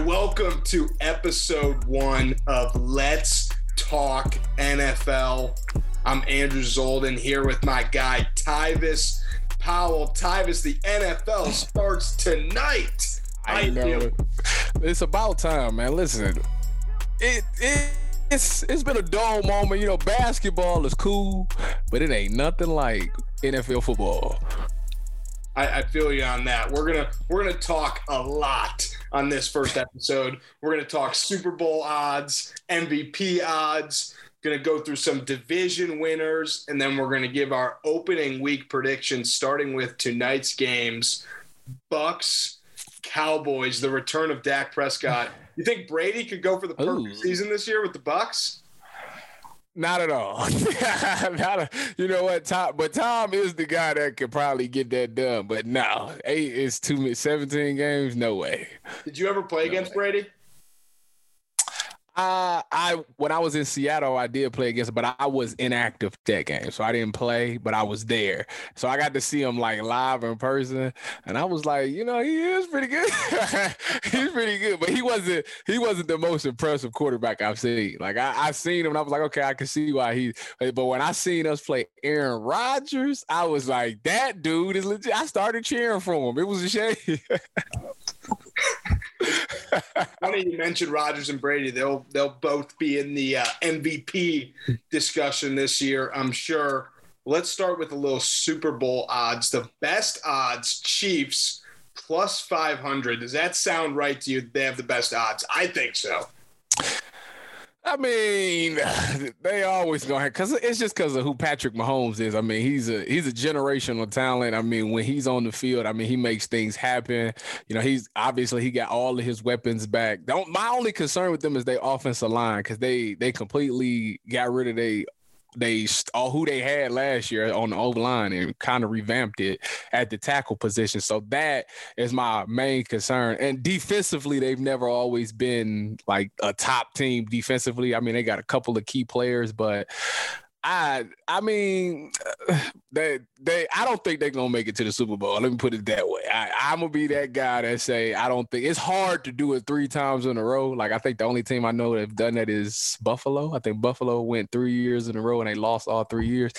right, welcome to episode one of Let's Talk NFL. I'm Andrew Zolden here with my guy Tyvis Powell. Tyvis, the NFL starts tonight. I know. It's about time, man. Listen, it it it's it's been a dull moment. You know, basketball is cool, but it ain't nothing like NFL football. I, I feel you on that. We're gonna we're gonna talk a lot on this first episode. We're gonna talk Super Bowl odds, MVP odds. Going to go through some division winners, and then we're going to give our opening week predictions, starting with tonight's games: Bucks, Cowboys, the return of Dak Prescott. You think Brady could go for the perfect Ooh. season this year with the Bucks? Not at all. Not a, you know what, Tom? But Tom is the guy that could probably get that done. But no, eight is too many. Seventeen games, no way. Did you ever play against Brady? Uh, I when I was in Seattle, I did play against, but I was inactive that game, so I didn't play, but I was there, so I got to see him like live in person, and I was like, you know, he is pretty good. He's pretty good, but he wasn't he wasn't the most impressive quarterback I've seen. Like I, I seen him, and I was like, okay, I can see why he. But when I seen us play Aaron Rodgers, I was like, that dude is legit. I started cheering for him. It was a shame. Funny you mentioned Rodgers and Brady. They'll they'll both be in the uh, MVP discussion this year, I'm sure. Let's start with a little Super Bowl odds. The best odds, Chiefs plus 500. Does that sound right to you? They have the best odds. I think so. I mean, they always gonna because it's just because of who Patrick Mahomes is. I mean, he's a he's a generational talent. I mean, when he's on the field, I mean, he makes things happen. You know, he's obviously he got all of his weapons back. Don't, my only concern with them is their offensive line because they they completely got rid of they they all who they had last year on the O line and kind of revamped it at the tackle position. So that is my main concern. And defensively, they've never always been like a top team defensively. I mean, they got a couple of key players, but I I mean they they I don't think they're gonna make it to the Super Bowl. Let me put it that way. I, I'm gonna be that guy that say I don't think it's hard to do it three times in a row. Like I think the only team I know that have done that is Buffalo. I think Buffalo went three years in a row and they lost all three years.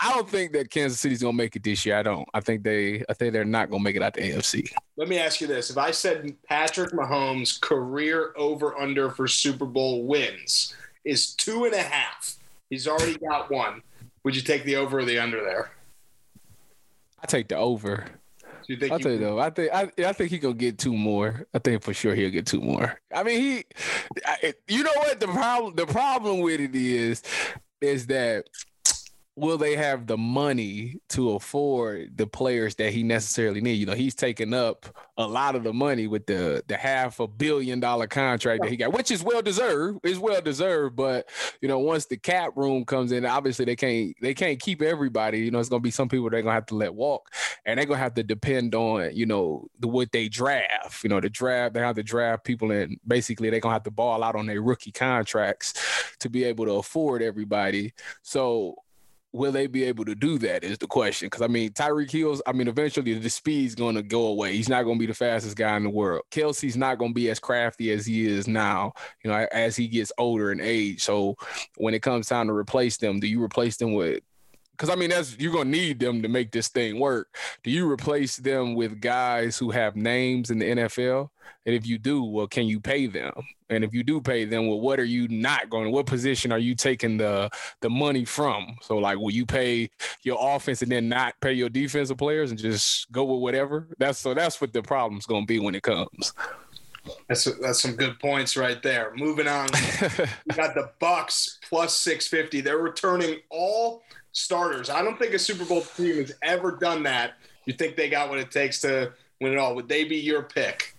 I don't think that Kansas City's gonna make it this year. I don't. I think they I think they're not gonna make it out the AFC. Let me ask you this. If I said Patrick Mahomes' career over under for Super Bowl wins is two and a half, he's already got one. Would you take the over or the under there? I take the over. Do you think tell you though. I think I, I think he gonna get two more. I think for sure he'll get two more. I mean, he. I, you know what the problem? The problem with it is, is that will they have the money to afford the players that he necessarily need? You know, he's taking up a lot of the money with the the half a billion dollar contract that he got, which is well deserved. Is well deserved, but you know, once the cap room comes in, obviously they can't they can't keep everybody. You know, it's gonna be some people they're gonna have to let walk, and they're gonna have to depend on you know the what they draft. You know, the draft they have to draft people, and basically they're gonna have to ball out on their rookie contracts to be able to afford everybody. So will they be able to do that is the question. Because I mean, Tyreek Hill's, I mean, eventually the speed's going to go away. He's not going to be the fastest guy in the world. Kelce's not going to be as crafty as he is now, you know, as he gets older in age. So when it comes time to replace them, do you replace them with because I mean that's you're gonna need them to make this thing work. Do you replace them with guys who have names in the NFL? And if you do, well, can you pay them? And if you do pay them, well, what are you not going? What position are you taking the the money from? So like, will you pay your offense and then not pay your defensive players and just go with whatever? That's so that's what the problem's gonna be when it comes. That's that's some good points right there. Moving on, we got the Bucks plus six fifty. They're returning all starters. I don't think a Super Bowl team has ever done that. You think they got what it takes to win it all? Would they be your pick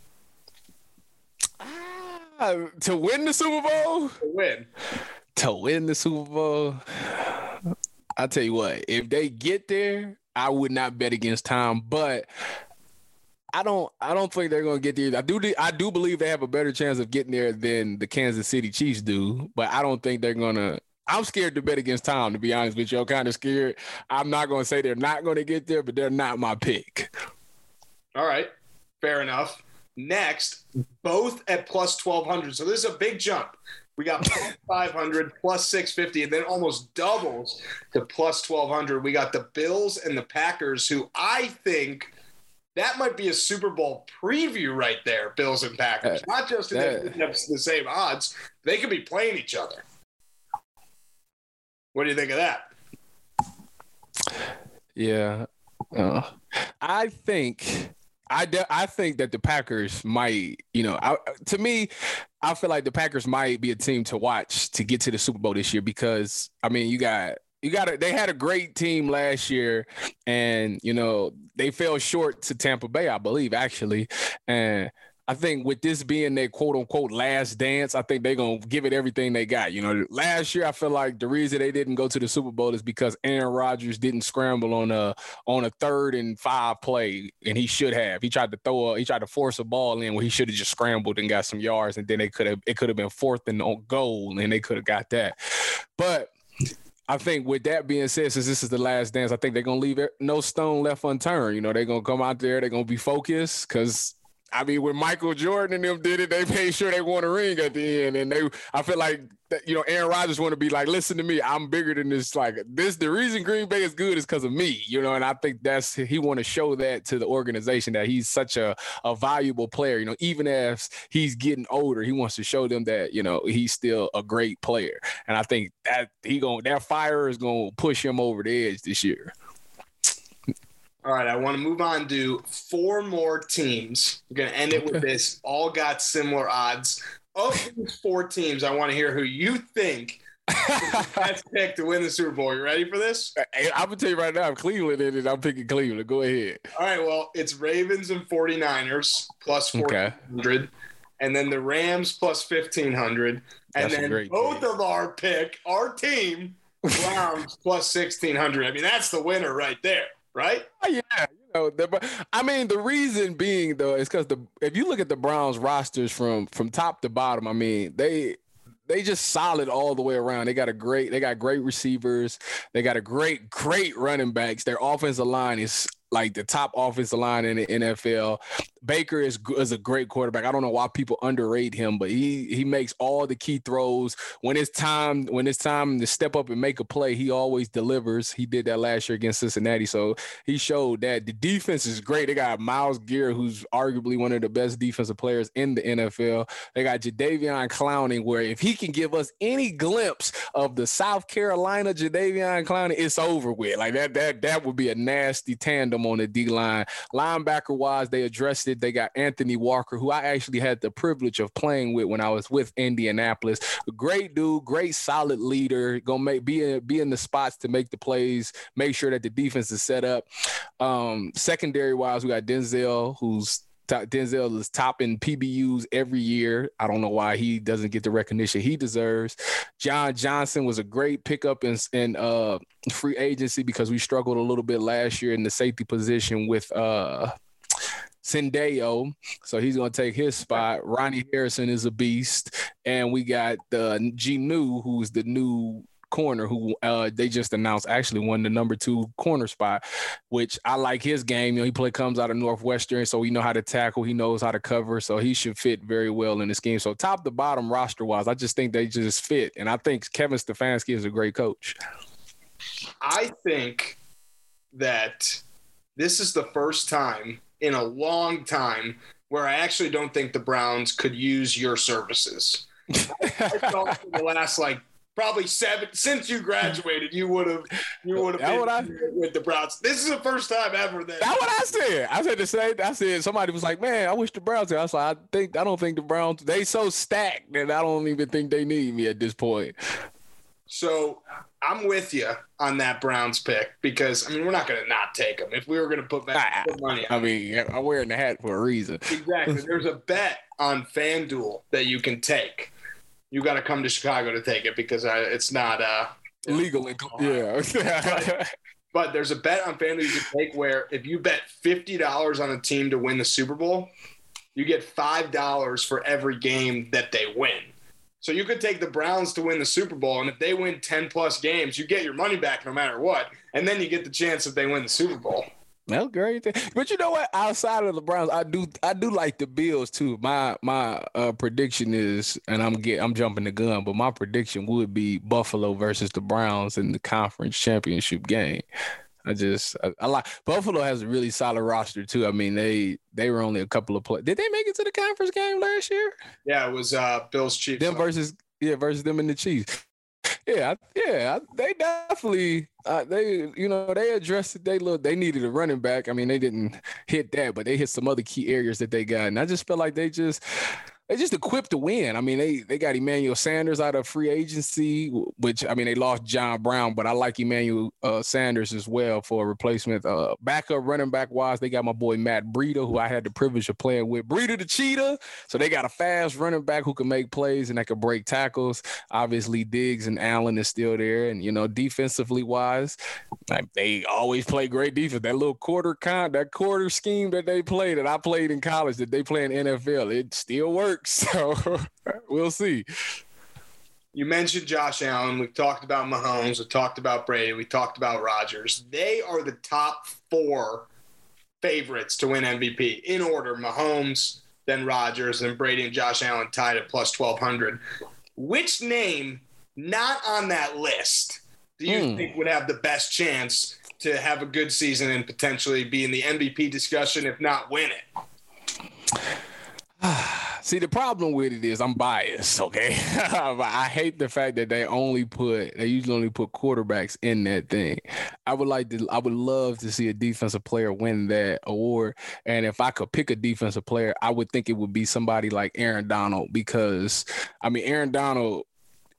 Uh, to win the Super Bowl? to win? To win the Super Bowl, I'll tell you what, if they get there, I would not bet against Tom, but I don't I don't think they're gonna get there. I do I do believe they have a better chance of getting there than the Kansas City Chiefs do, but I don't think they're gonna I'm scared to bet against Tom, to be honest with you. I'm kind of scared. I'm not gonna say they're not gonna get there, but they're not my pick. All right, fair enough. Next, both at plus 1200. So this is a big jump. We got plus 500, plus 650, and then almost doubles to plus 1200. We got the Bills and the Packers, who I think that might be a Super Bowl preview right there, Bills and Packers. Not just in that- the, the same odds, they could be playing each other. What do you think of that? Yeah. Uh, I think I de- I think that the Packers might, you know, I, to me, I feel like the Packers might be a team to watch to get to the Super Bowl this year because I mean, you got you got a, they had a great team last year and you know, they fell short to Tampa Bay, I believe actually. And I think with this being their quote unquote last dance, I think they're gonna give it everything they got. You know, last year I feel like the reason they didn't go to the Super Bowl is because Aaron Rodgers didn't scramble on a on a third and five play, and he should have. He tried to throw a he tried to force a ball in where he should have just scrambled and got some yards, and then they could have it could have been fourth and on goal, and they could have got that. But I think with that being said, since this is the last dance, I think they're gonna leave no stone left unturned. You know, they're gonna come out there, they're gonna be focused because I mean, when Michael Jordan and them did it, they made sure they won a ring at the end, and they. I feel like you know, Aaron Rodgers want to be like, listen to me, I'm bigger than this. Like this, the reason Green Bay is good is because of me, you know, and I think that's he want to show that to the organization that he's such a a valuable player. You know, even as he's getting older, he wants to show them that you know he's still a great player, and I think that he going that fire is to push him over the edge this year. All right, I want to move on to four more teams. We're going to end it with this. All got similar odds. Of these four teams, I want to hear who you think is the best pick to win the Super Bowl. You ready for this? I'm gonna tell you right now, I'm Cleveland in it, I'm picking Cleveland. Go ahead. All right, well, it's Ravens and 49ers 400, Okay. and then the Rams plus 1500, and That's a then both of our pick, our team, Browns plus 1600. I mean, that's the winner right there, right? Oh, yeah, you know, the, I mean, the reason being though is because the if you look at the Browns rosters from from top to bottom, I mean, they they just solid all the way around. They got a great, they got great receivers. They got a great, great running backs. Their offensive line is like the top offensive line in the NFL. Baker is is a great quarterback. I don't know why people underrate him, but he he makes all the key throws when it's time when it's time to step up and make a play. He always delivers. He did that last year against Cincinnati, so he showed that the defense is great. They got Myles Garrett, who's arguably one of the best defensive players in the NFL. They got Jadeveon Clowney, where if he can give us any glimpse of the South Carolina Jadeveon Clowney, it's over with. Like that, that that would be a nasty tandem on the D line. Linebacker wise, they addressed it. They got Anthony Walker, who I actually had the privilege of playing with when I was with Indianapolis. Great dude, great solid leader. Gonna make be in, be in the spots to make the plays, make sure that the defense is set up. Um, secondary wise, we got Denzel, who's Denzel is topping PBUs every year. I don't know why he doesn't get the recognition he deserves. John Johnson was a great pickup in, in uh, free agency because we struggled a little bit last year in the safety position with uh, Sendejo. So he's going to take his spot. Ronnie Harrison is a beast. And we got uh, G New, who's the new corner who uh they just announced actually won the number two corner spot which i like his game. You know he play comes out of northwestern so he know how to tackle. He knows how to cover so he should fit very well in this game so top to bottom roster wise i just think they just fit and i think kevin stefanski is a great coach. I think that this is the first time in a long time where I actually don't think the Browns could use your services. I felt for the last like probably seven since you graduated, you would have you would have what I- been with the Browns. This is the first time ever that That's what I said. I said the same. I said somebody was like, "Man, I wish the Browns." I was like, "I think I don't think the Browns they so stacked that I don't even think they need me at this point." So I'm with you on that Browns pick because I mean we're not going to not take them if we were going to put, back, ah, put money. on I mean, I'm wearing the hat for a reason. Exactly. There's a bet on FanDuel that you can take. You got to come to Chicago to take it because uh, it's not. Uh, Legal, yeah. but there's a bet on FanDuel you can take where if you bet fifty dollars on a team to win the Super Bowl, you get five dollars for every game that they win. So you could take the Browns to win the Super Bowl, and if they win ten plus games, you get your money back no matter what, and then you get the chance if they win the Super Bowl. That's great. But you know what? Outside of the Browns, I do I do like the Bills too. My my uh, prediction is, and I'm get I'm jumping the gun, but my prediction would be Buffalo versus the Browns in the conference championship game. I just I, I, like Buffalo has a really solid roster too. I mean they they were only a couple of play. Did they make it to the conference game last year? Yeah, it was uh Bills Chiefs. Them versus yeah versus them and the Chiefs. Yeah, yeah, they definitely uh, they you know they addressed it. They look they needed a running back. I mean, they didn't hit that, but they hit some other key areas that they got, and I just felt like they just they just equipped to win. I mean, they they got Emmanuel Sanders out of free agency, which I mean they lost John Brown, but I like Emmanuel uh, Sanders as well for a replacement. Uh, backup running back wise, they got my boy Matt Breida, who I had the privilege of playing with. Breida the Cheetah, so they got a fast running back who can make plays and that can break tackles. Obviously, Diggs and Allen is still there, and you know defensively wise, like, they always play great defense. That little quarter con, that quarter scheme that they play that I played in college, that they play in NFL, it still works works. So we'll see. You mentioned Josh Allen. We've talked about Mahomes. We talked about Brady. We talked about Rodgers. They are the top four favorites to win MVP in order Mahomes, then Rodgers, then Brady and Josh Allen tied at plus 1200. Which name not on that list do you hmm. think would have the best chance to have a good season and potentially be in the MVP discussion, if not win it? See, the problem with it is I'm biased, okay? I hate the fact that they only put they usually only put quarterbacks in that thing. I would like to I would love to see a defensive player win that award. And if I could pick a defensive player, I would think it would be somebody like Aaron Donald because I mean Aaron Donald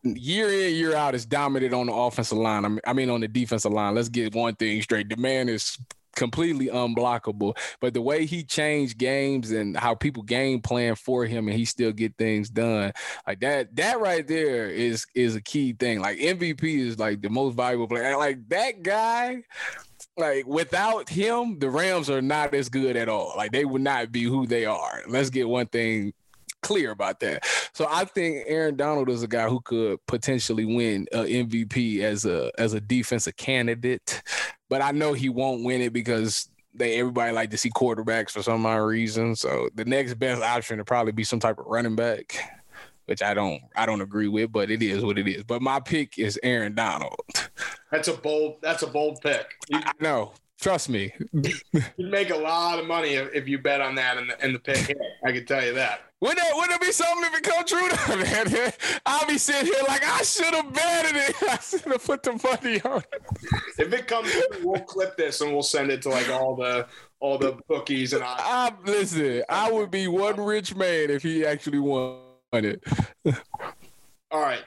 year in year out is dominant on the offensive line. I mean, I mean on the defensive line. Let's get one thing straight: the man is completely unblockable. But the way he changed games and how people game plan for him and he still get things done, like that, that right there is is a key thing. Like MVP is like the most valuable player. Like that guy, like without him, the Rams are not as good at all. Like they would not be who they are. Let's get one thing clear about that. So I think Aaron Donald is a guy who could potentially win a MVP as a as a defensive candidate, but I know he won't win it because they everybody like to see quarterbacks for some odd reason. So the next best option would probably be some type of running back, which I don't I don't agree with, but it is what it is. But my pick is Aaron Donald. That's a bold that's a bold pick. You, I know. Trust me. You'd make a lot of money if, if you bet on that in the, and the pick hit. I can tell you that. Wouldn't it, wouldn't it be something if it come true though, man? I'll be sitting here like I should have betted it. I should have put the money on it. If it comes true, we'll clip this and we'll send it to like all the all the bookies and I listen, I would be one rich man if he actually won it. all right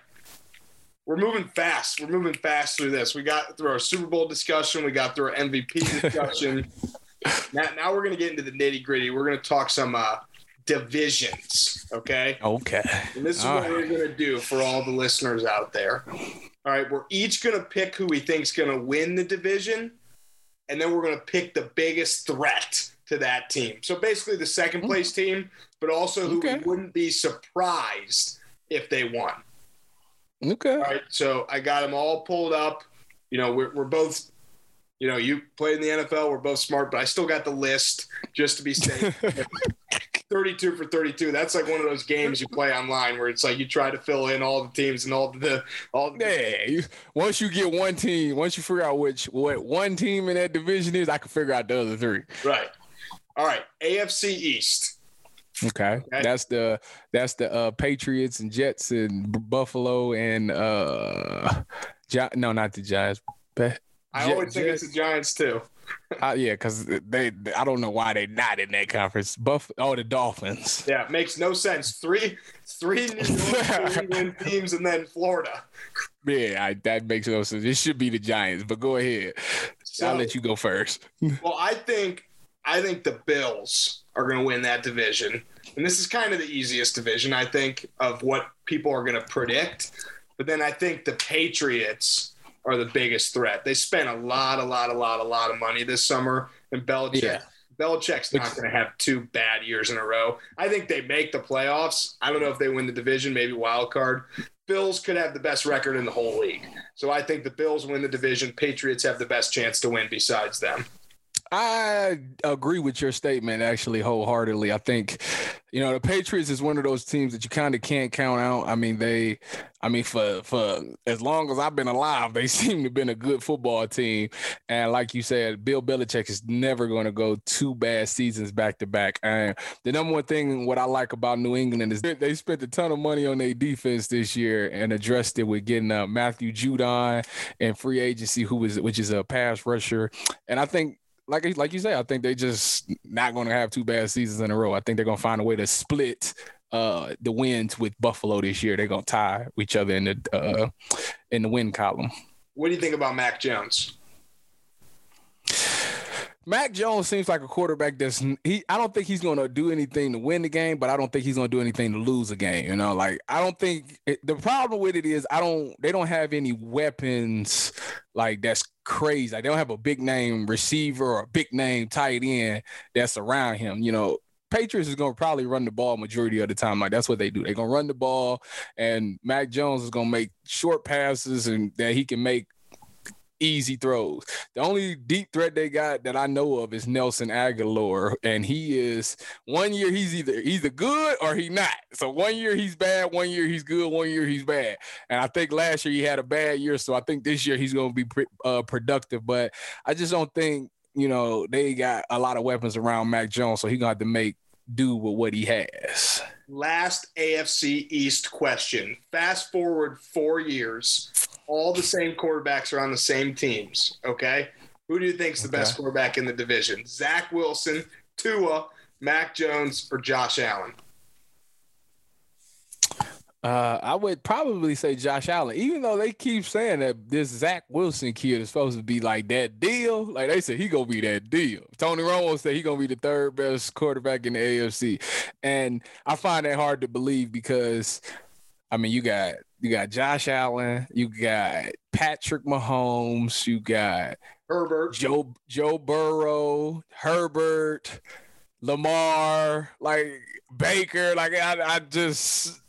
we're moving fast. We're moving fast through this. We got through our Super Bowl discussion. We got through our MVP discussion. now, now we're going to get into the nitty gritty. We're going to talk some uh, divisions. Okay. Okay. And this is all what right. we're going to do for all the listeners out there. All right. We're each going to pick who we think is going to win the division. And then we're going to pick the biggest threat to that team. So basically the second place team, but also who okay. wouldn't be surprised if they won. Okay. All right. So I got them all pulled up. You know, we're, we're both, you know, you played in the NFL. We're both smart, but I still got the list just to be safe. 32 for 32. That's like one of those games you play online where it's like you try to fill in all the teams and all the all. The- yeah, you, once you get one team, once you figure out which what one team in that division is, I can figure out the other three. Right. All right. AFC East. Okay. okay. That's the that's the uh, Patriots and Jets and Buffalo and uh Gi- no, not the Giants. But I always think it's the Giants too. uh, yeah, because they, I don't know why they're not in that conference. Buff, oh, the Dolphins. Yeah, makes no sense. Three, three New York teams, and then Florida. Yeah, I, that makes no sense. It should be the Giants, but go ahead. So, I'll let you go first. well, I think, I think the Bills are going to win that division. And this is kind of the easiest division, I think, of what people are going to predict. But then I think the Patriots are the biggest threat. They spent a lot, a lot, a lot, a lot of money this summer, and Belichick. Yeah. Belichick's not going to have two bad years in a row. I think they make the playoffs. I don't know if they win the division, maybe wild card. Bills could have the best record in the whole league. So I think the Bills win the division. Patriots have the best chance to win besides them. I agree with your statement actually wholeheartedly. I think, you know, the Patriots is one of those teams that you kind of can't count out. I mean, they, I mean, for for as long as I've been alive, they seem to have been a good football team. And like you said, Bill Belichick is never going to go two bad seasons back to back. And the number one thing, what I like about New England is they spent a ton of money on their defense this year and addressed it with getting uh, Matthew Judon and free agency, who is which is a pass rusher. And I think like like you say, I think they just not going to have two bad seasons in a row. I think they're going to find a way to split uh, the wins with Buffalo this year. They're going to tie each other in the uh, in the win column. What do you think about Mac Jones? Mac Jones seems like a quarterback that's he. I don't think he's going to do anything to win the game, but I don't think he's going to do anything to lose a game. You know, like I don't think it, the problem with it is I don't. They don't have any weapons like that's crazy. Like they don't have a big name receiver or a big name tight end that's around him. You know, Patriots is going to probably run the ball majority of the time. Like that's what they do. They're going to run the ball, and Mac Jones is going to make short passes and that he can make easy throws. The only deep threat they got that I know of is Nelson Agholor, and he is one year he's either either good or he not. So one year he's bad, one year he's good, one year he's bad. And I think last year he had a bad year, so I think this year he's going to be uh, productive. But I just don't think you know they got a lot of weapons around Mac Jones, so he's gonna have to make do with what he has. Last AFC East question. Fast forward four years all the same quarterbacks are on the same teams. Okay. Who do you think is the okay. best quarterback in the division? Zach Wilson, Tua, Mac Jones, or Josh Allen? Uh, I would probably say Josh Allen, even though they keep saying that this Zach Wilson kid is supposed to be like that deal. Like they said, he gonna be that deal. Tony Romo said he gonna be the third best quarterback in the AFC, and I find that hard to believe because, I mean, you got you got Josh Allen, you got Patrick Mahomes, you got Herbert, Joe Joe Burrow, Herbert, Lamar, like Baker. Like I, I just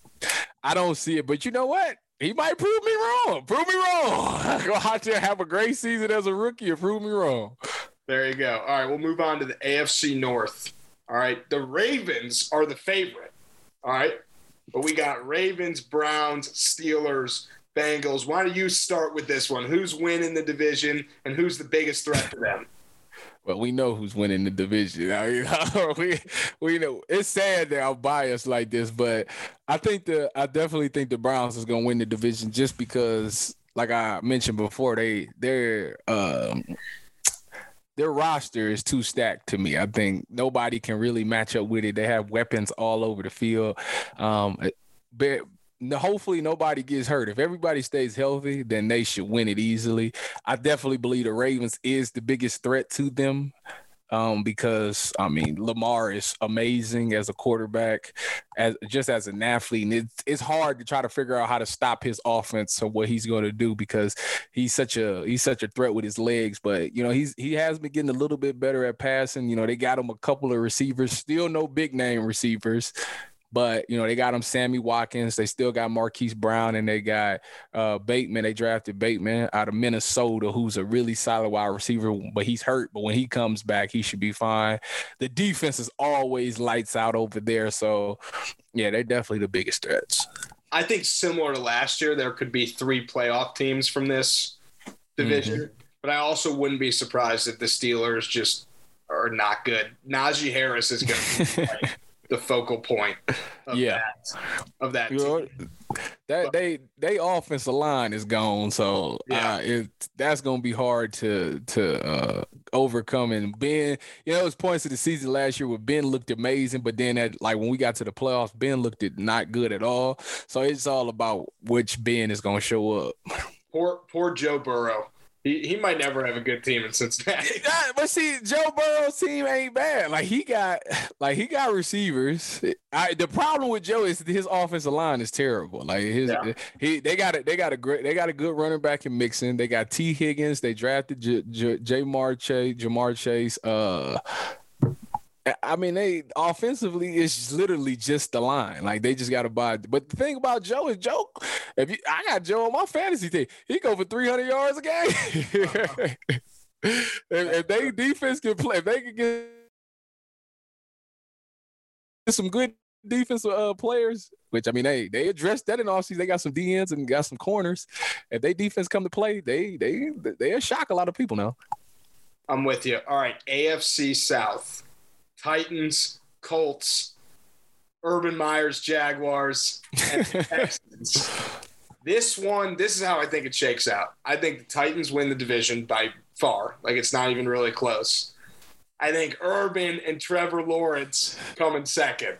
I don't see it. But you know what? He might prove me wrong. Prove me wrong. Go out there, have a great season as a rookie, and prove me wrong. There you go. All right, we'll move on to the AFC North. All right, the Ravens are the favorite. All right, but we got Ravens, Browns, Steelers, Bengals. Why don't you start with this one? Who's winning the division and who's the biggest threat to them? Well, we know who's winning the division. we we know it's sad that I'm biased like this, but I think the I definitely think the Browns is gonna win the division just because, like I mentioned before, they they're um, their roster is too stacked to me. I think nobody can really match up with it. They have weapons all over the field. Um, but hopefully nobody gets hurt. If everybody stays healthy, then they should win it easily. I definitely believe the Ravens is the biggest threat to them um, because I mean Lamar is amazing as a quarterback, as just as an athlete, and it's it's hard to try to figure out how to stop his offense or what he's going to do because he's such a he's such a threat with his legs. But you know he's he has been getting a little bit better at passing. You know they got him a couple of receivers, still no big name receivers. But you know, they got him Sammy Watkins. They still got Marquise Brown, and they got uh, Bateman. They drafted Bateman out of Minnesota, who's a really solid wide receiver, but he's hurt. But when he comes back, he should be fine. The defense is always lights out over there. So, yeah, they're definitely the biggest threats. I think similar to last year, there could be three playoff teams from this division. Mm-hmm. But I also wouldn't be surprised if the Steelers just are not good. Najee Harris is going to be the focal point of yeah. that of that. Know, that but, they they offensive line is gone, so yeah, uh, it that's gonna be hard to to uh, overcome. And Ben, you know, it was points of the season last year where Ben looked amazing, but then at like when we got to the playoffs, Ben looked it not good at all. So it's all about which Ben is gonna show up. Poor poor Joe Burrow. He, he might never have a good team in Cincinnati. but see, Joe Burrow's team ain't bad. Like he got like he got receivers. I, the problem with Joe is his offensive line is terrible. Like his yeah. he they got it. They got a great. They got a good running back in Mixon. They got Tee Higgins. They drafted J, J, Ja'Marr Chase. Ja'Marr Chase. Uh, I mean, they offensively it's literally just the line. Like they just got to buy. But the thing about Joe is Joe. If you, I got Joe on my fantasy team, he go for three hundred yards a game. if, if they defense can play, if they can get some good defensive uh, players, which I mean they they addressed that in offseason. They got some DNs and got some corners. If they defense come to play, they they they shock a lot of people now. I'm with you. All right, AFC South, Titans, Colts, Urban Meyer's, Jaguars, and Texans. This one, this is how I think it shakes out. I think the Titans win the division by far. Like it's not even really close. I think Urban and Trevor Lawrence come in second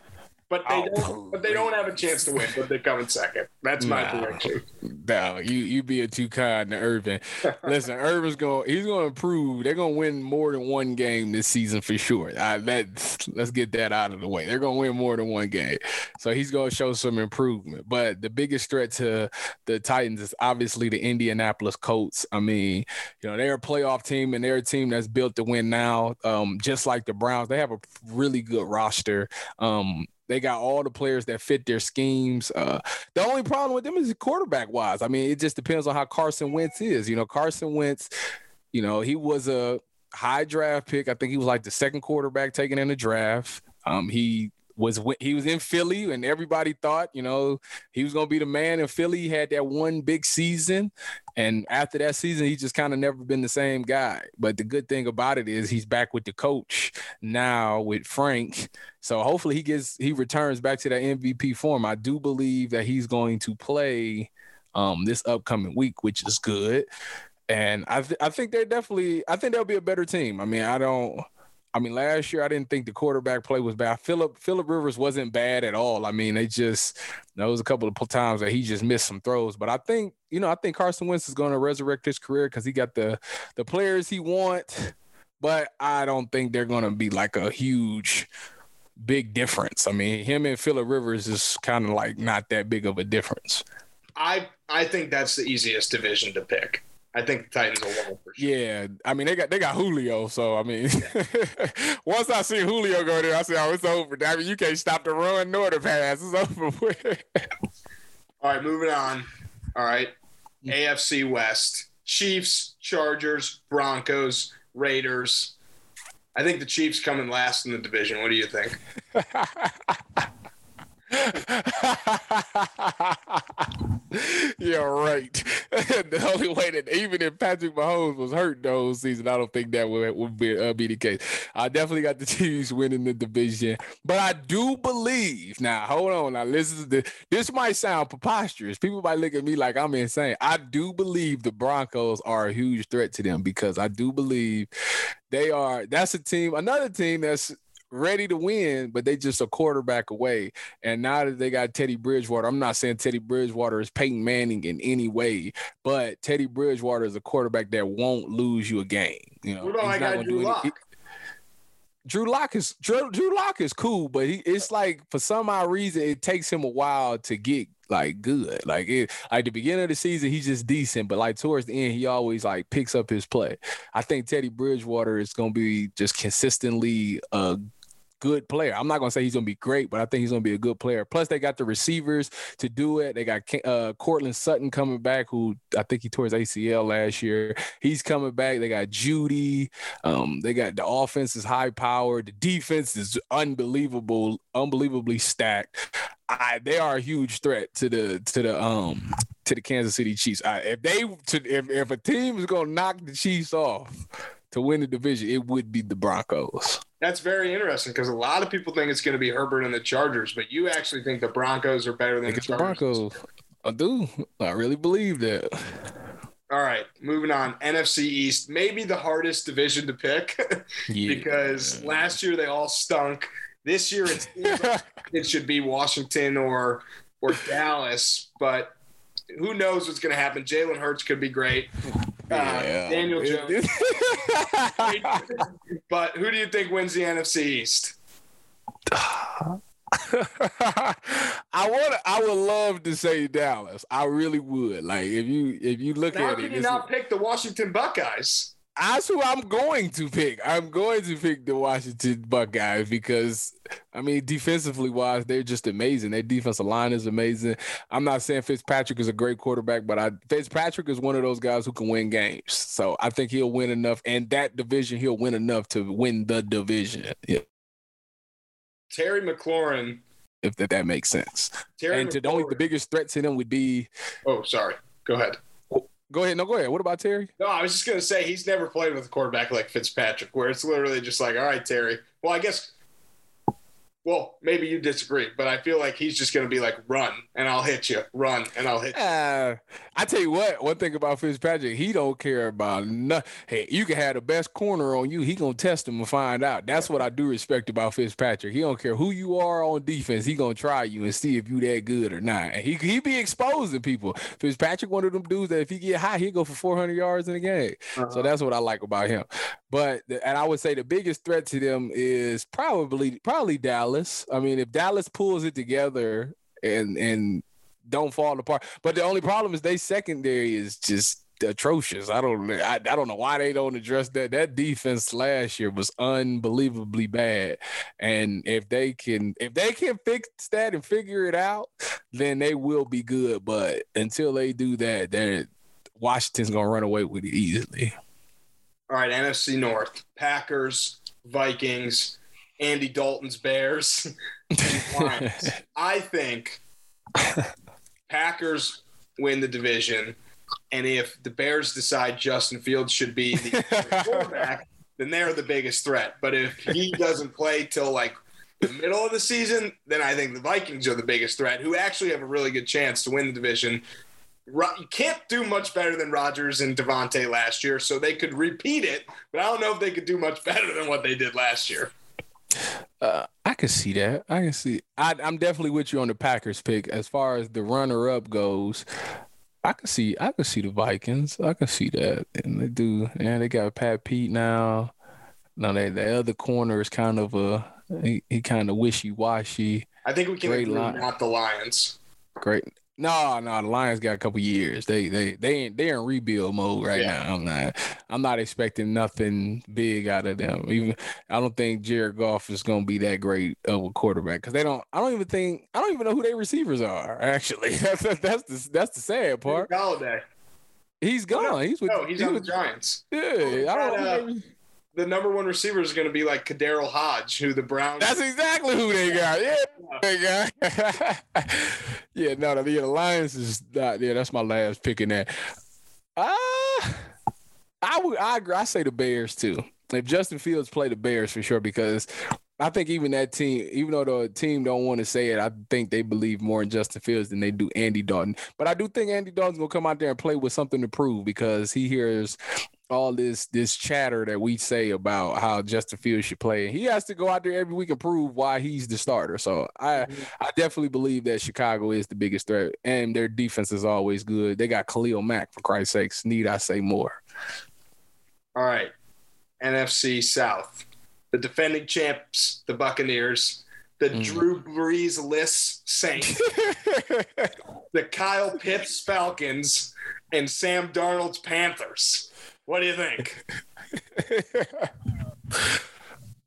but they oh, don't. But they don't have a chance to win. But they come in second. That's my nah, prediction. No, you you being too kind to Urban. Listen, Urban's going. He's going to improve. They're going to win more than one game this season for sure. I, that let's get that out of the way. They're going to win more than one game. So he's going to show some improvement. But the biggest threat to the Titans is obviously the Indianapolis Colts. I mean, you know, they're a playoff team and they're a team that's built to win now. Um, just like the Browns, they have a really good roster. Um, they got all the players that fit their schemes. Uh, the only problem with them is quarterback wise. I mean, it just depends on how Carson Wentz is. You know, Carson Wentz, you know, he was a high draft pick. I think he was like the second quarterback taken in the draft. Um, he was he was in Philly and everybody thought, you know, he was going to be the man in Philly. He had that one big season and after that season he just kind of never been the same guy. But the good thing about it is he's back with the coach now with Frank. So hopefully he gets he returns back to that MVP form. I do believe that he's going to play um, this upcoming week, which is good. And I th- I think they're definitely I think they'll be a better team. I mean, I don't I mean, last year I didn't think the quarterback play was bad. Philip Philip Rivers wasn't bad at all. I mean, they just there was a couple of times that he just missed some throws. But I think you know I think Carson Wentz is going to resurrect his career because he got the the players he wants. But I don't think they're going to be like a huge big difference. I mean, him and Philip Rivers is kind of like not that big of a difference. I I think that's the easiest division to pick. I think the Titans will win for sure. Yeah, I mean they got they got Julio, so I mean, once I see Julio go there, I say, "Oh, it's over." I mean, you can't stop the run nor the pass. It's over with. All right, moving on. All right, AFC West: Chiefs, Chargers, Broncos, Raiders. I think the Chiefs come in last in the division. What do you think? yeah, right. the only way that even if Patrick Mahomes was hurt those season, I don't think that would, would be, uh, be the case. I definitely got the Chiefs winning the division, but I do believe. Now, hold on. Now, listen. To this. this might sound preposterous. People might look at me like I'm insane. I do believe the Broncos are a huge threat to them because I do believe they are. That's a team. Another team that's ready to win, but they just a quarterback away. And now that they got Teddy Bridgewater, I'm not saying Teddy Bridgewater is Peyton Manning in any way, but Teddy Bridgewater is a quarterback that won't lose you a game. You know, what about I got Drew Lock? Drew Lock is Drew, Drew Lock is cool, but he, it's like for some odd reason it takes him a while to get like good. Like it, like the beginning of the season, he's just decent, but like towards the end, he always like picks up his play. I think Teddy Bridgewater is gonna be just consistently a good player. I'm not gonna say he's gonna be great, but I think he's gonna be a good player. Plus, they got the receivers to do it. They got uh, Courtland Sutton coming back, who I think he tore his ACL last year. He's coming back. They got Jeudy. Um, they got the offense is high powered. The defense is unbelievable, unbelievably stacked. I, they are a huge threat to the to the um to the Kansas City Chiefs. I, if they to if, if a team is gonna knock the Chiefs off to win the division, it would be the Broncos. That's very interesting because a lot of people think it's going to be Herbert and the Chargers, but you actually think the Broncos are better than the, the Broncos. I do. I really believe that. All right, moving on. NFC East, maybe the hardest division to pick yeah. because last year they all stunk. This year it, it should be Washington or or Dallas, but who knows what's going to happen? Jalen Hurts could be great. Uh, yeah. Daniel Jones. but who do you think wins the NFC East? I want. I would love to say Dallas. I really would. Like if you if you look How at it, can you not pick the Washington Buckeyes? That's who I'm going to pick. I'm going to pick the Washington Buckeyes because, I mean, defensively wise, they're just amazing. Their defensive line is amazing. I'm not saying Fitzpatrick is a great quarterback, but I Fitzpatrick is one of those guys who can win games. So I think he'll win enough, and that division he'll win enough to win the division. Yeah. Terry McLaurin. If that, that makes sense. Terry and to the only the biggest threat to them would be. Oh, sorry. Go ahead. Go ahead. No, go ahead. What about Terry? No, I was just gonna say he's never played with a quarterback like Fitzpatrick, where it's literally just like, all right, Terry. Well, I guess well, maybe you disagree, but I feel like he's just going to be like, run and I'll hit you, run and I'll hit you. Uh, I tell you what, one thing about Fitzpatrick, he don't care about nothing. Hey, you can have the best corner on you. He going to test him and find out. That's what I do respect about Fitzpatrick. He don't care who you are on defense. He going to try you and see if you that good or not. And he, he be exposing people. Fitzpatrick, one of them dudes that if he get high, he'll go for 400 yards in a game. Uh-huh. So that's what I like about him. But, and I would say the biggest threat to them is probably, probably Dallas. Dallas. I mean, if Dallas pulls it together and and don't fall apart, but the only problem is they secondary is just atrocious. I don't I, I don't know why they don't address that. That defense last year was unbelievably bad. And if they can if they can fix that and figure it out, then they will be good. But until they do that, then Washington's gonna run away with it easily. All right, NFC North. Packers, Vikings, Andy Dalton's Bears. I think Packers win the division, and if the Bears decide Justin Fields should be the quarterback, then they're the biggest threat. But if he doesn't play till like the middle of the season, then I think the Vikings are the biggest threat, who actually have a really good chance to win the division. You can't do much better than Rodgers and Davante last year, so they could repeat it, but I don't know if they could do much better than what they did last year. Uh, I can see that. I can see. I, am definitely with you on the Packers pick. As far as the runner-up goes, I can see. I can see the Vikings. I can see that, and they do. And they got Pat Pete now. Now that the other corner is kind of a he, he kind of wishy-washy. I think we can Great agree line. not the Lions. Great. No, no, the Lions got a couple years. They they they ain't they're in rebuild mode right yeah. now. I'm not I'm not expecting nothing big out of them. Even I don't think Jared Goff is gonna be that great of a quarterback because they don't. I don't even think I don't even know who their receivers are. Actually, that's that's the that's the sad part. He's oh, gone. No, he's with. No, he's, he's on with, the Giants. Yeah, I don't know. The number one receiver is going to be like KhaDarel Hodge, who the Browns. That's exactly who they got. Yeah, yeah. they got. yeah, no, the, the Lions is not. Yeah, that's my last pick in that. Ah, uh, I would. I agree. I say the Bears too. If Justin Fields play the Bears for sure, because I think even that team, even though the team don't want to say it, I think they believe more in Justin Fields than they do Andy Dalton. But I do think Andy Dalton's gonna come out there and play with something to prove because he hears all this this chatter that we say about how Justin Fields should play. He has to go out there every week and prove why he's the starter. So I mm-hmm. I definitely believe that Chicago is the biggest threat, and their defense is always good. They got Khalil Mack for Christ's sakes. Need I say more? All right, NFC South, the defending champs, the Buccaneers. The mm. Drew Brees list Saints, the Kyle Pitts Falcons, and Sam Darnold's Panthers. What do you think?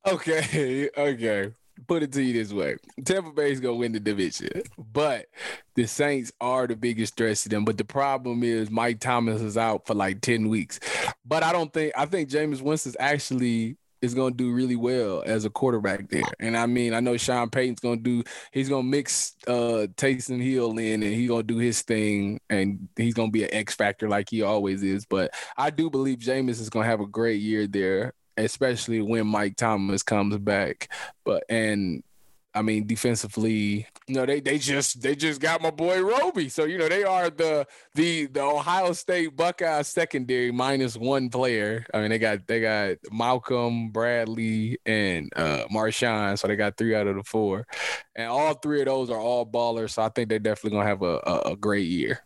okay, okay. Put it to you this way: Tampa Bay's gonna win the division, but the Saints are the biggest threat to them. But the problem is Mike Thomas is out for like ten weeks. But I don't think I think Jameis Winston's actually is going to do really well as a quarterback there. And I mean, I know Sean Payton's going to do, he's going to mix uh, Taysom Hill in and he's going to do his thing and he's going to be an X factor like he always is. But I do believe Jameis is going to have a great year there, especially when Mike Thomas comes back. But, and I mean, defensively, you know, they they just they just got my boy Roby. So, you know, they are the the the Ohio State Buckeyes secondary minus one player. I mean, they got they got Malcolm, Bradley, and uh Marshon. So they got three out of the four. And all three of those are all ballers. So I think they're definitely gonna have a, a, a great year.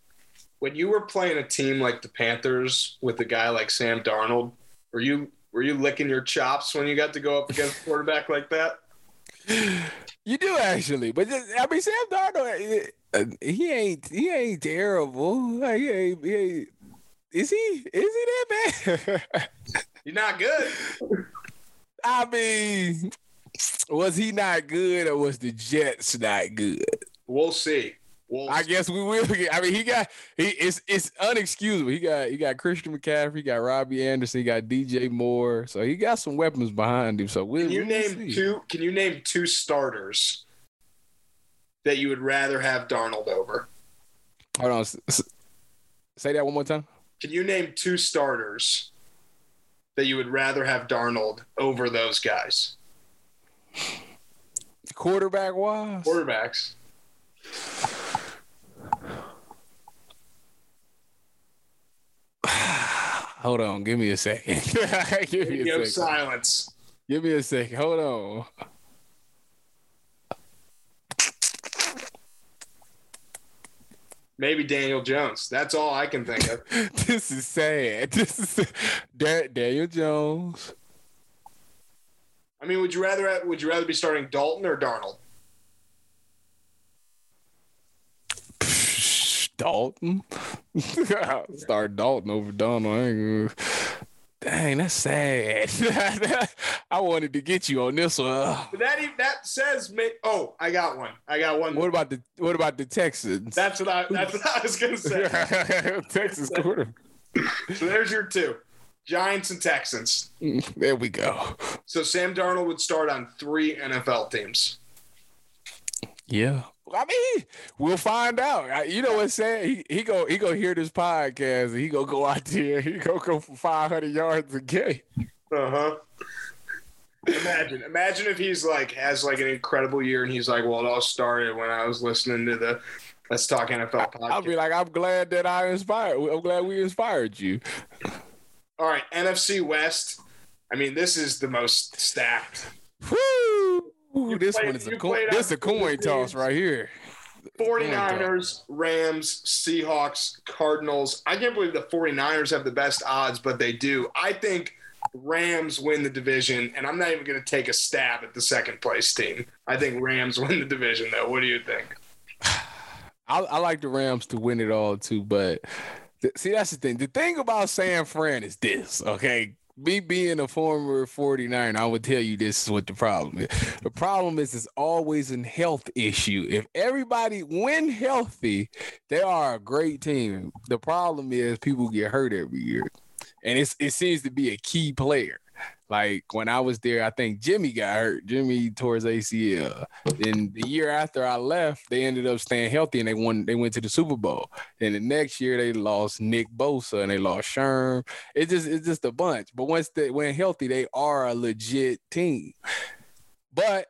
When you were playing a team like the Panthers with a guy like Sam Darnold, were you were you licking your chops when you got to go up against a quarterback like that? You do actually, but just, I mean, Sam Darnold, uh, he ain't he ain't terrible. He ain't, he ain't, is he? Is he that bad? You're not good. I mean, was he not good or was the Jets not good? We'll see. We'll I guess we will get. I mean, he got he it's it's unexcusable. He got he got Christian McCaffrey, he got Robby Anderson, he got DJ Moore, so he got some weapons behind him. So we'll, Can you we'll name see. two? Can you name two starters that you would rather have Darnold over? Hold on, say that one more time. Can you name two starters that you would rather have Darnold over those guys? Quarterback wise, Quarterbacks. Hold on, give me a second. give me a second. silence. Give me a second. Hold on. Maybe Daniel Jones. That's all I can think of. this is sad. This is Da- Daniel Jones. I mean, would you rather would you rather be starting Dalton or Darnold? Dalton. Start Dalton over Darnold. Dang, that's sad. I wanted to get you on this one. That even, that says oh, I got one. I got one. What about the what about the Texans? That's what I that's what I was gonna say. Texas quarter. so there's your two. Giants and Texans. There we go. So Sam Darnold would start on three NFL teams. Yeah. We'll find out. You know what's sad? He he go he go hear this podcast and he go go out there. He go go for five hundred yards a game. Uh huh. Imagine, imagine if he's like has like an incredible year and he's like, well, it all started when I was listening to the Let's Talk NFL podcast. I'll be like, I'm glad that I inspired. I'm glad we inspired you. all right, NFC West. I mean, this is the most stacked. Woo! This played- one is a coin. This is a coin toss right here. 49ers, Rams, Seahawks, Cardinals. I can't believe the 49ers have the best odds, but they do. I think Rams win the division, and I'm not even going to take a stab at the second place team. I think Rams win the division, though. What do you think? I, I like the Rams to win it all too, but th- see that's the thing. The thing about San Fran is this, okay? Me being a former 49, I would tell you this is what the problem is. The problem is it's always a health issue. If everybody when healthy, they are a great team. The problem is people get hurt every year. And it's it seems to be a key player. Like when I was there, I think Jimmy got hurt. Jimmy tore his ACL. Then the year after I left, they ended up staying healthy and they won. They went to the Super Bowl. And the next year they lost Nick Bosa and they lost Sherm. It just it's just a bunch. But once they went healthy, they are a legit team. But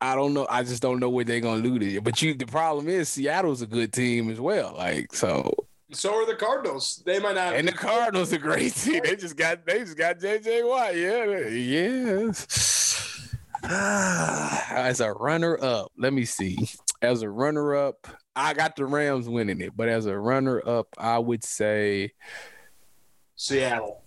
I don't know. I just don't know what they're gonna this year. But you, the problem is Seattle's a good team as well. Like so, So are the Cardinals. They might not. and the Cardinals a great team. They just got they just got JJ Watt. Yeah, yes. As a runner up, let me see. As a runner up, I got the Rams winning it, but as a runner up, I would say Seattle.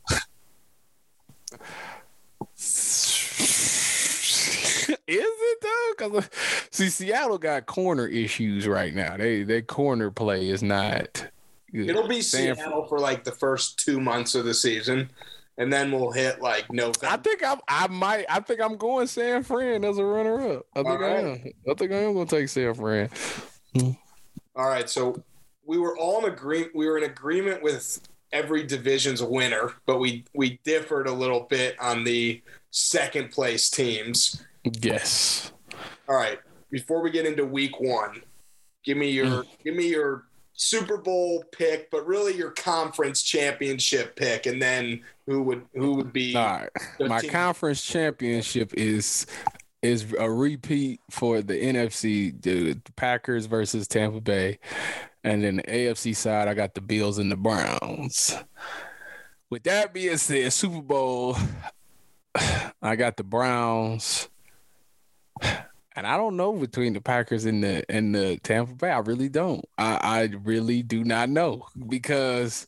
Is it though? Because uh, see, Seattle got corner issues right now. They their corner play is not. Good. It'll be San- Seattle for like the first two months of the season, and then we'll hit like November. I think I'm. I might. I think I'm going San Fran as a runner up. I think All I am. I think I am going to take San Fran. All right, so we were all in agreement. We were in agreement with every division's winner, but we we differed a little bit on the second place teams. Yes. All right, before we get into week one, give me your mm. give me your Super Bowl pick, but really your conference championship pick, and then who would who would be All right. My team- conference championship is is a repeat for the NFC, the Packers versus Tampa Bay, and then the AFC side, I got the Bills and the Browns. With that being said, Super Bowl, I got the Browns. And I don't know between the Packers and the and the Tampa Bay. I really don't. I, I really do not know because,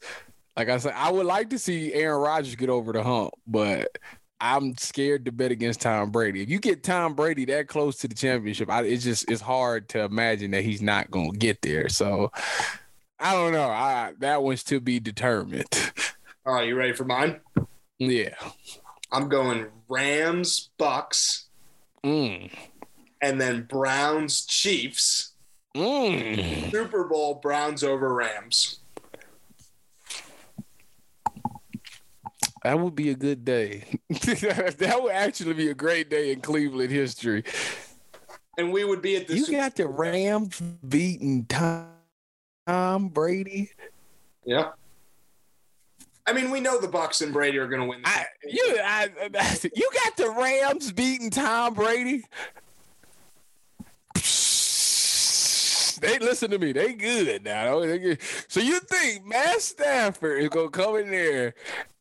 like I said, I would like to see Aaron Rodgers get over the hump, but I'm scared to bet against Tom Brady. If you get Tom Brady that close to the championship, I, it's just it's hard to imagine that he's not going to get there. So I don't know. I that one's to be determined. All right, you ready for mine? Yeah. I'm going Rams, Bucks, Mm. And then Browns, Chiefs. Mm. Super Bowl, Browns over Rams. That would be a good day. that would actually be a great day in Cleveland history. And we would be at the You Super- got the Rams beating Tom, Tom Brady. Yeah. I mean, we know the Bucks and Brady are going to win. I, you, I, you got the Rams beating Tom Brady. They listen to me. They good now. They good. So you think Matt Stafford is gonna come in there?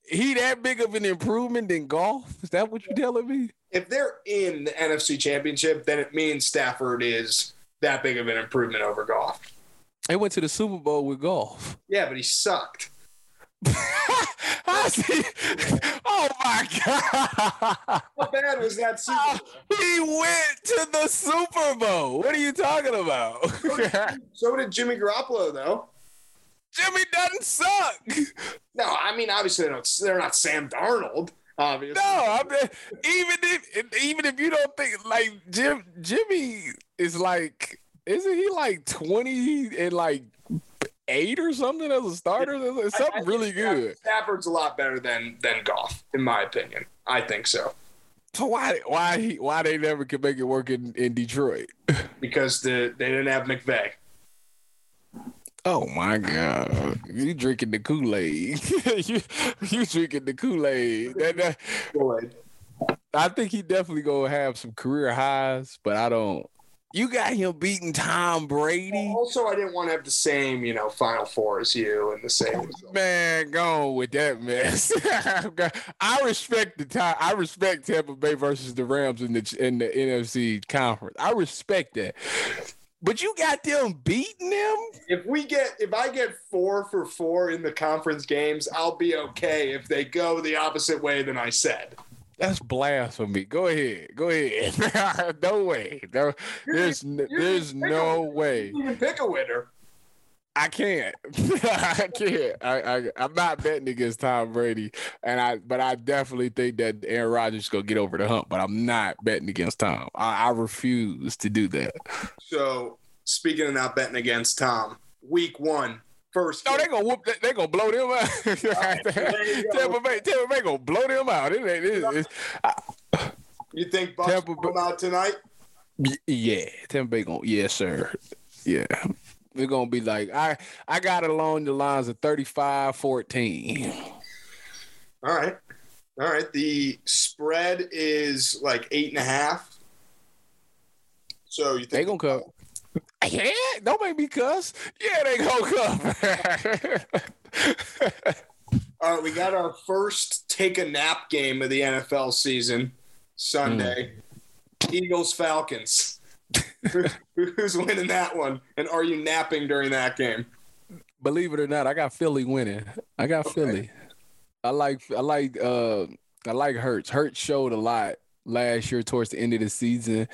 He that big of an improvement in Goff? Is that what you're telling me? if they're in the NFC Championship, then it means Stafford is that big of an improvement over Goff. They went to the Super Bowl with Goff. Yeah, but he sucked. I see. Oh my God. How bad was that oh, Super Oh, Bowl? he went to the Super Bowl. What are you talking about? So did Jimmy Garoppolo, though. Jimmy doesn't suck. No, I mean obviously they don't, they're not Sam Darnold. Obviously, No, I mean, even if even if you don't think like Jim Jimmy is like, isn't he like twenty and like eight or something as a starter? It's I- I something really good. Stafford's a lot better than than Goff, in my opinion. I think so So why why he why they never could make it work in, in Detroit? because the they didn't have McVay. Oh my God! You drinking the Kool Aid? you you drinking the Kool Aid? That, that, Boyd. I think he definitely gonna have some career highs, but I don't. You got him beating Tom Brady. Also, I didn't want to have the same, you know, Final Four as you and the same. Oh, result. Man, go with that mess. I respect the time. I respect Tampa Bay versus the Rams in the in the NFC conference. I respect that. But you got them beating them. If we get, if I get four for four in the conference games, I'll be okay. If they go the opposite way than I said, That's blasphemy. Go ahead. Go ahead. no way. No, there's there's no way. you can pick a winner. I can't. I can't. I, I I'm not betting against Tom Brady, and I but I definitely think that Aaron Rodgers is gonna get over the hump. But I'm not betting against Tom. I, I refuse to do that. So, speaking of not betting against Tom, week one, first. No, game. they gonna whoop. They, they gonna blow them out. go. Tampa Bay, Tampa Bay gonna blow them out. It, ain't- it, it's, you think Bucks Tampa come out tonight? Yeah, Tampa Bay gonna. yes, sir. Yeah. We're gonna be like, I I got it along the lines of 35-14. All right. All right. The spread is like eight and a half. So you think They gonna come. Yeah, don't make me cuss. Yeah, they gonna come. All right, we got our first take a nap game of the NFL season Sunday. Eagles Falcons. Who's winning that one? And are you napping during that game? Believe it or not, I got Philly winning. I got Okay. Philly. I like I like uh I like Hurts. Hurts showed a lot last year towards the end of the season.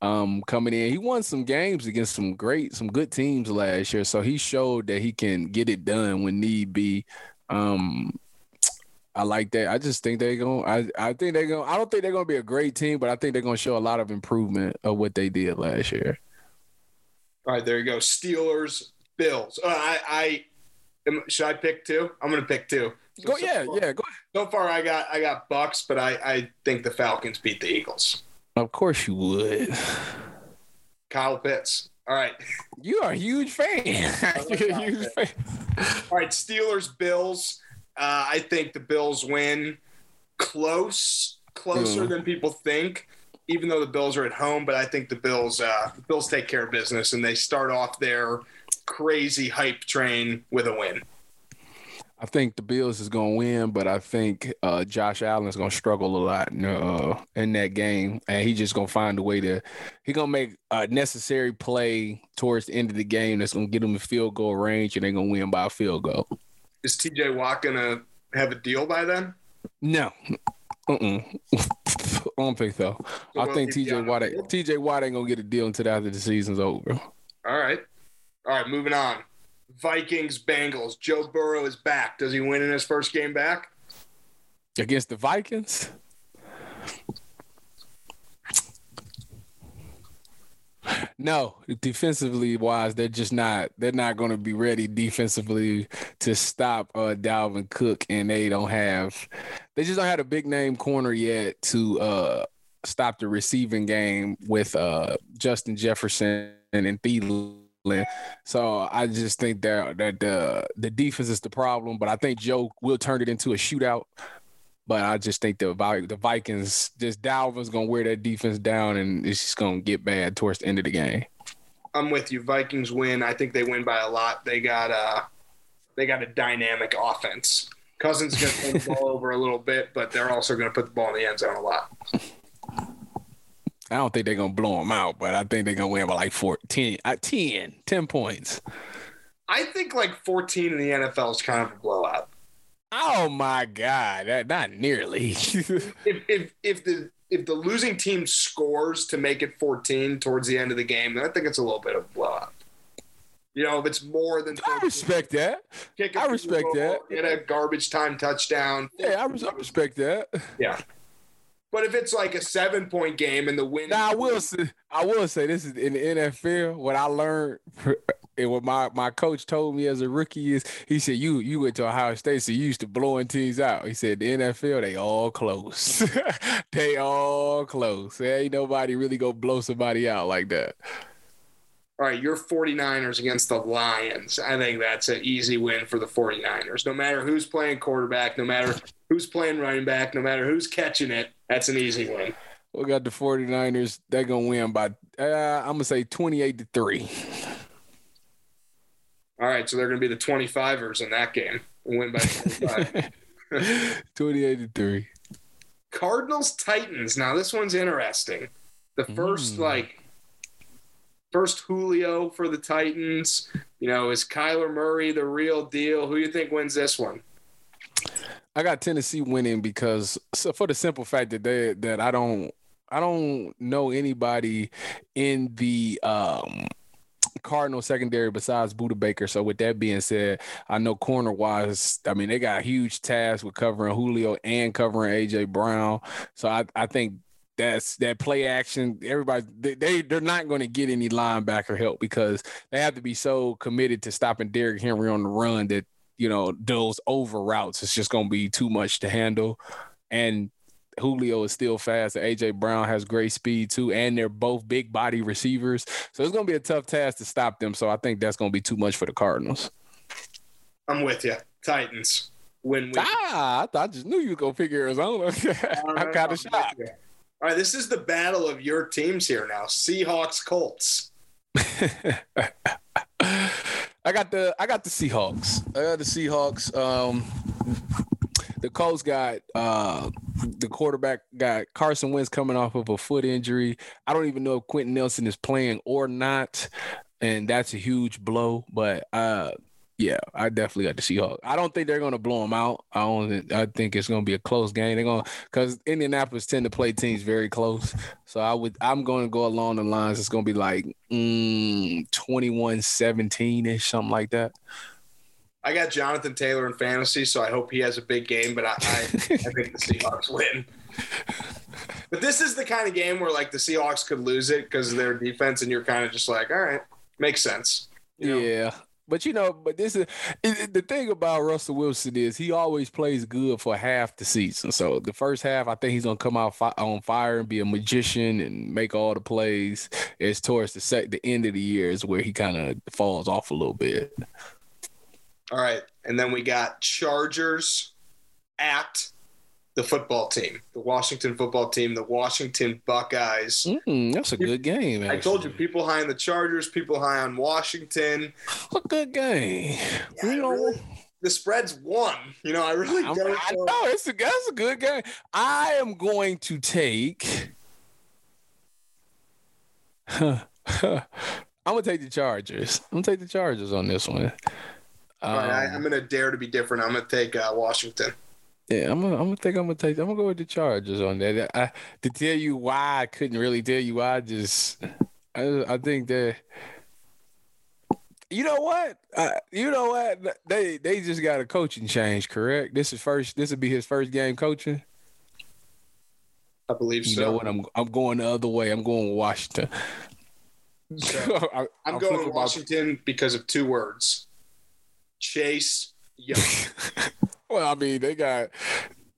Um coming in. He won some games against some great, some good teams last year. So he showed that he can get it done when need be. Um I like that. I just think they're going I I think they're going I don't think they're gonna be a great team, but I think they're gonna show a lot of improvement of what they did last year. All right, there you go. Steelers, Bills. Uh, I, I am, should I pick two? I'm going to pick two. So- Go so yeah, far- yeah, go So far, I got I got Bucks, but I, I think the Falcons beat the Eagles. Of course you would. Kyle Pitts. All right, You are a huge fan. You're a huge fan. all right. Steelers, Bills. Uh, I think the Bills win close, closer Hmm. than people think. Even though the Bills are at home, but I think the Bills uh, the Bills take care of business and they start off their crazy hype train with a win. I think the Bills is gonna win, but I think uh, Josh Allen is gonna struggle a lot in, uh, in that game, and he just gonna find a way to. He gonna make a necessary play towards the end of the game that's gonna get him in field goal range, and they're gonna win by a field goal. Is TJ Watt gonna have a deal by then? No. I don't think so. So I think TJ Watt. ain't- TJ Watt ain't gonna get a deal until after the season's over. All right. All right, moving on. Vikings, Bengals. Joe Burrow is back. Does he win in his first game back? against the Vikings. No, defensively wise, they're just not. They're not going to be ready defensively to stop uh, Dalvin Cook, and they don't have. They just don't have a big name corner yet to uh, stop the receiving game with uh, Justin Jefferson and Thielen. So I just think that that the the defense is the problem, but I think Joe will turn it into a shootout. But I just think the the Vikings, just Dalvin's gonna wear that defense down, and it's just gonna get bad towards the end of the game. I'm with you. Vikings win. I think they win by a lot. They got a they got a dynamic offense. Cousins gonna turn the ball over a little bit, but they're also gonna put the ball in the end zone a lot. I don't think they're gonna blow them out, but I think they're gonna win by like 14, uh, 10, 10 points. I think like 14 in the NFL is kind of a blowout. Oh my god, that, not nearly. if, if if the if the losing team scores to make it 14 towards the end of the game, then I think it's a little bit of a blowout. You know, if it's more than 14, I respect that. I respect goal, that. Get a garbage time touchdown. Yeah, I, I respect that. Yeah. But if it's like a seven point game and the win, now I will say, I will say this is in the NFL. What I learned and what my, my coach told me as a rookie is he said you you went to Ohio State, so you used to blowing teams out. He said the NFL they all close, they all close. There ain't nobody really go blow somebody out like that. All right, you're 49ers against the Lions. I think that's an easy win for the 49ers. No matter who's playing quarterback, no matter who's playing running back, no matter who's catching it, that's an easy win. We got the 49ers. They're going to win by, uh, I'm going to say 28 to 3. All right. So they're going to be the 25ers in that game win by 25. 28 to 3. Cardinals Titans. Now, this one's interesting. The first, mm. like, first Julio for the Titans. You know, is Kyler Murray the real deal? Who do you think wins this one? I got Tennessee winning because so for the simple fact that they that I don't I don't know anybody in the um Cardinal secondary besides Budda Baker. So with that being said, I know corner wise, I mean they got huge task with covering Julio and covering AJ Brown. So I, I think that's that play action. Everybody they, they they're not going to get any linebacker help because they have to be so committed to stopping Derrick Henry on the run that you know, those over routes. It's just going to be too much to handle. And Julio is still fast. AJ Brown has great speed too, and they're both big body receivers. So it's going to be a tough task to stop them. So I think that's going to be too much for the Cardinals. I'm with you. Titans win. win. Ah, I, thought, I just knew you were going to pick Arizona. I'm kind of shocked. All right, this is the battle of your teams here now. Seahawks, Colts. I got the I got the Seahawks. I got the Seahawks. Um, the Colts got uh, the quarterback got Carson Wentz coming off of a foot injury. I don't even know if Quenton Nelson is playing or not, and that's a huge blow. But uh, yeah, I definitely got the Seahawks. I don't think they're going to blow them out. I don't. I think it's going to be a close game. They're going because Indianapolis tend to play teams very close. So I would. I'm going to go along the lines. It's going to be like mm, 21-17 ish, something like that. I got Jonathan Taylor in fantasy, so I hope he has a big game. But I, I, I think the Seahawks win. But this is the kind of game where like the Seahawks could lose it because of their defense, and you're kind of just like, all right, makes sense. You know? Yeah, but you know, but this is the thing about Russell Wilson is he always plays good for half the season. So the first half, I think he's gonna come out fi- on fire and be a magician and make all the plays. It's towards the set, the end of the year is where he kind of falls off a little bit. All right, and then we got Chargers at the football team, the Washington football team, the Washington Buckeyes. Mm, that's a good game. Actually. I told you, people high on the Chargers, people high on Washington. A good game. Yeah, you know, really, the spread's one. You know, I really don't. I know it's a that's a good game. I am going to take. I'm gonna take the Chargers. I'm gonna take the Chargers on this one. Um, I, am gonna dare to be different. I'm gonna take uh, Washington. Yeah, I'm gonna, I'm gonna think I'm gonna take I'm gonna go with the Chargers on that. I, to tell you why I couldn't really tell you why. I just I, I think that You know what? Uh, you know what? They they just got a coaching change, correct? This is first. This would be his first game coaching. I believe You so. know what? I'm I'm going the other way. I'm going Washington. So, I, I'm I'm going my- Washington because of two words. Chase Young. Well, I mean, they got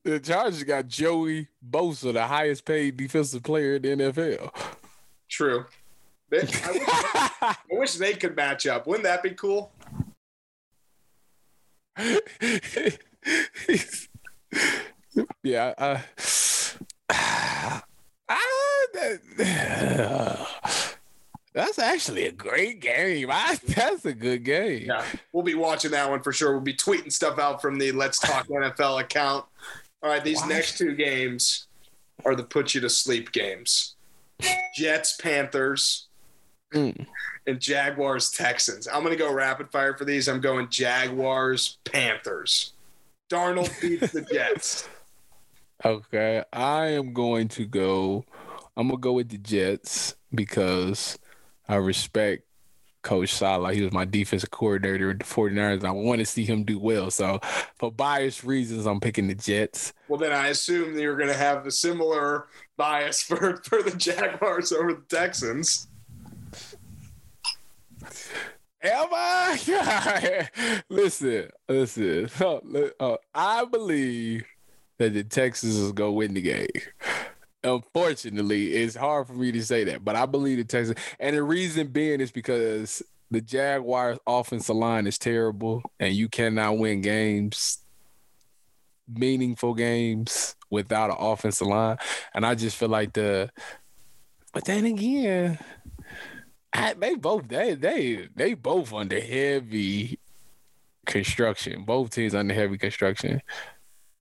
the Chargers got Joey Bosa, the highest paid defensive player in the NFL. True. They- I, wish, I wish they could match up. Wouldn't that be cool? yeah. Uh, that- that's actually a great game. I, that's a good game. Yeah. We'll be watching that one for sure. We'll be tweeting stuff out from the Let's Talk NFL account. All right, these Why? next two games are the put you to sleep games. Jets, Panthers, Mm. and Jaguars, Texans. I'm going to go rapid fire for these. I'm going Jaguars, Panthers. Darnold beats the Jets. Okay, I am going to go. I'm gonna go with the Jets because I respect Coach Salah. He was my defensive coordinator at the 49ers, and I want to see him do well. So, for biased reasons, I'm picking the Jets. Well, then I assume that you're going to have a similar bias for, for the Jaguars over the Texans. Am I? listen, listen. Uh, I believe that the Texans is gonna win the game. Unfortunately, it's hard for me to say that, but I believe the Texans, and the reason being is because the Jaguars' offensive line is terrible, and you cannot win games, meaningful games, without an offensive line. And I just feel like the, but then again, I, they both they they they both under heavy construction. Both teams under heavy construction.